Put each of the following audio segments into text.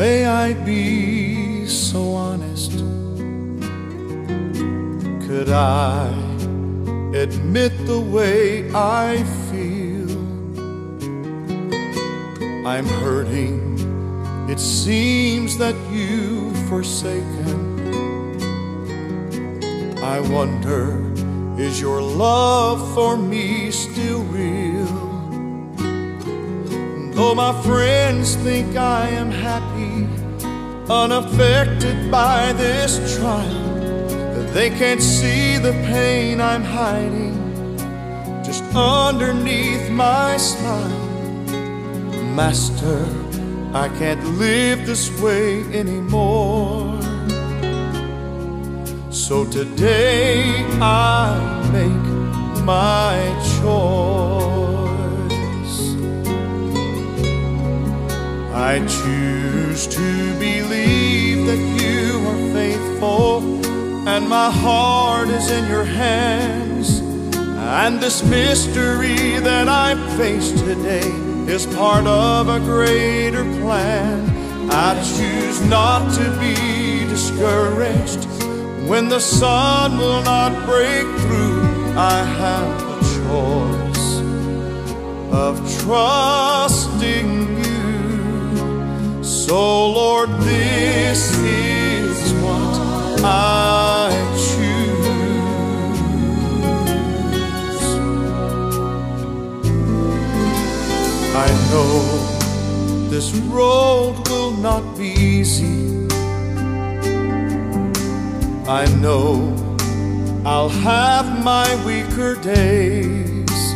May I be so honest? Could I admit the way I feel? I'm hurting. It seems that you've forsaken. I wonder, is your love for me still real? Though my friends think I am happy, unaffected by this trial, they can't see the pain I'm hiding just underneath my smile. Master, I can't live this way anymore. So today I make my choice. I choose to believe that you are faithful and my heart is in your hands. And this mystery that I face today is part of a greater plan. I choose not to be discouraged when the sun will not break through. I have a choice of trusting this is what I choose. I know this road will not be easy. I know I'll have my weaker days,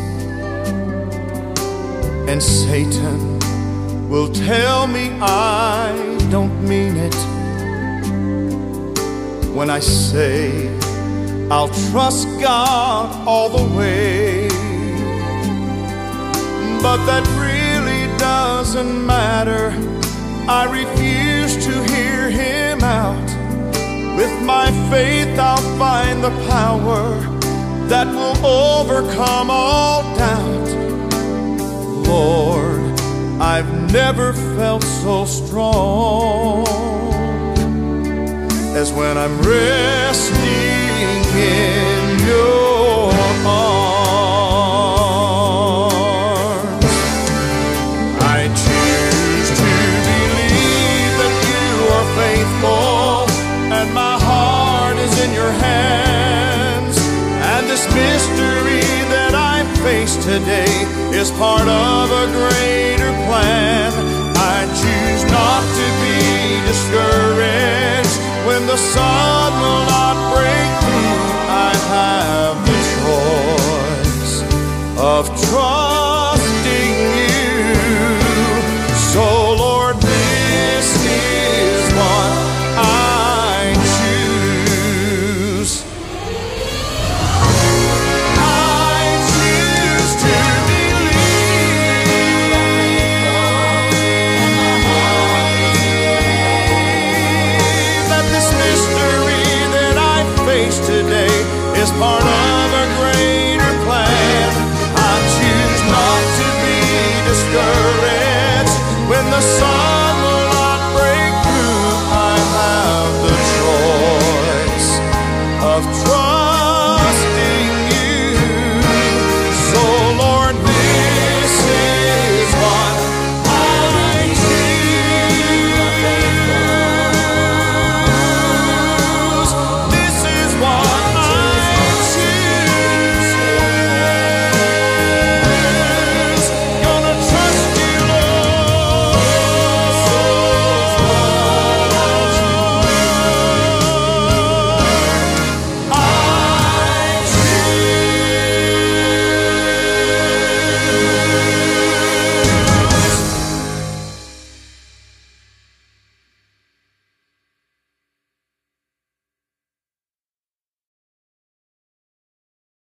and Satan will tell me I it when I say I'll trust God all the way. But that really doesn't matter. I refuse to hear him out. With my faith, I'll find the power that will overcome all doubt. Lord, I've never felt so strong as when I'm resting in your arms. I choose to believe that you are faithful and my heart is in your hands. And this mystery that I face today is part of a greater plan. I choose not to be discouraged when the sun will grace today is part of a greater plan. I choose not to be discouraged when the sun.